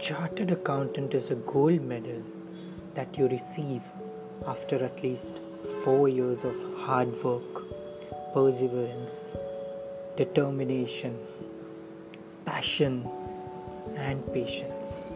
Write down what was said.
chartered accountant is a gold medal that you receive after at least four years of hard work, perseverance, determination, passion, and patience.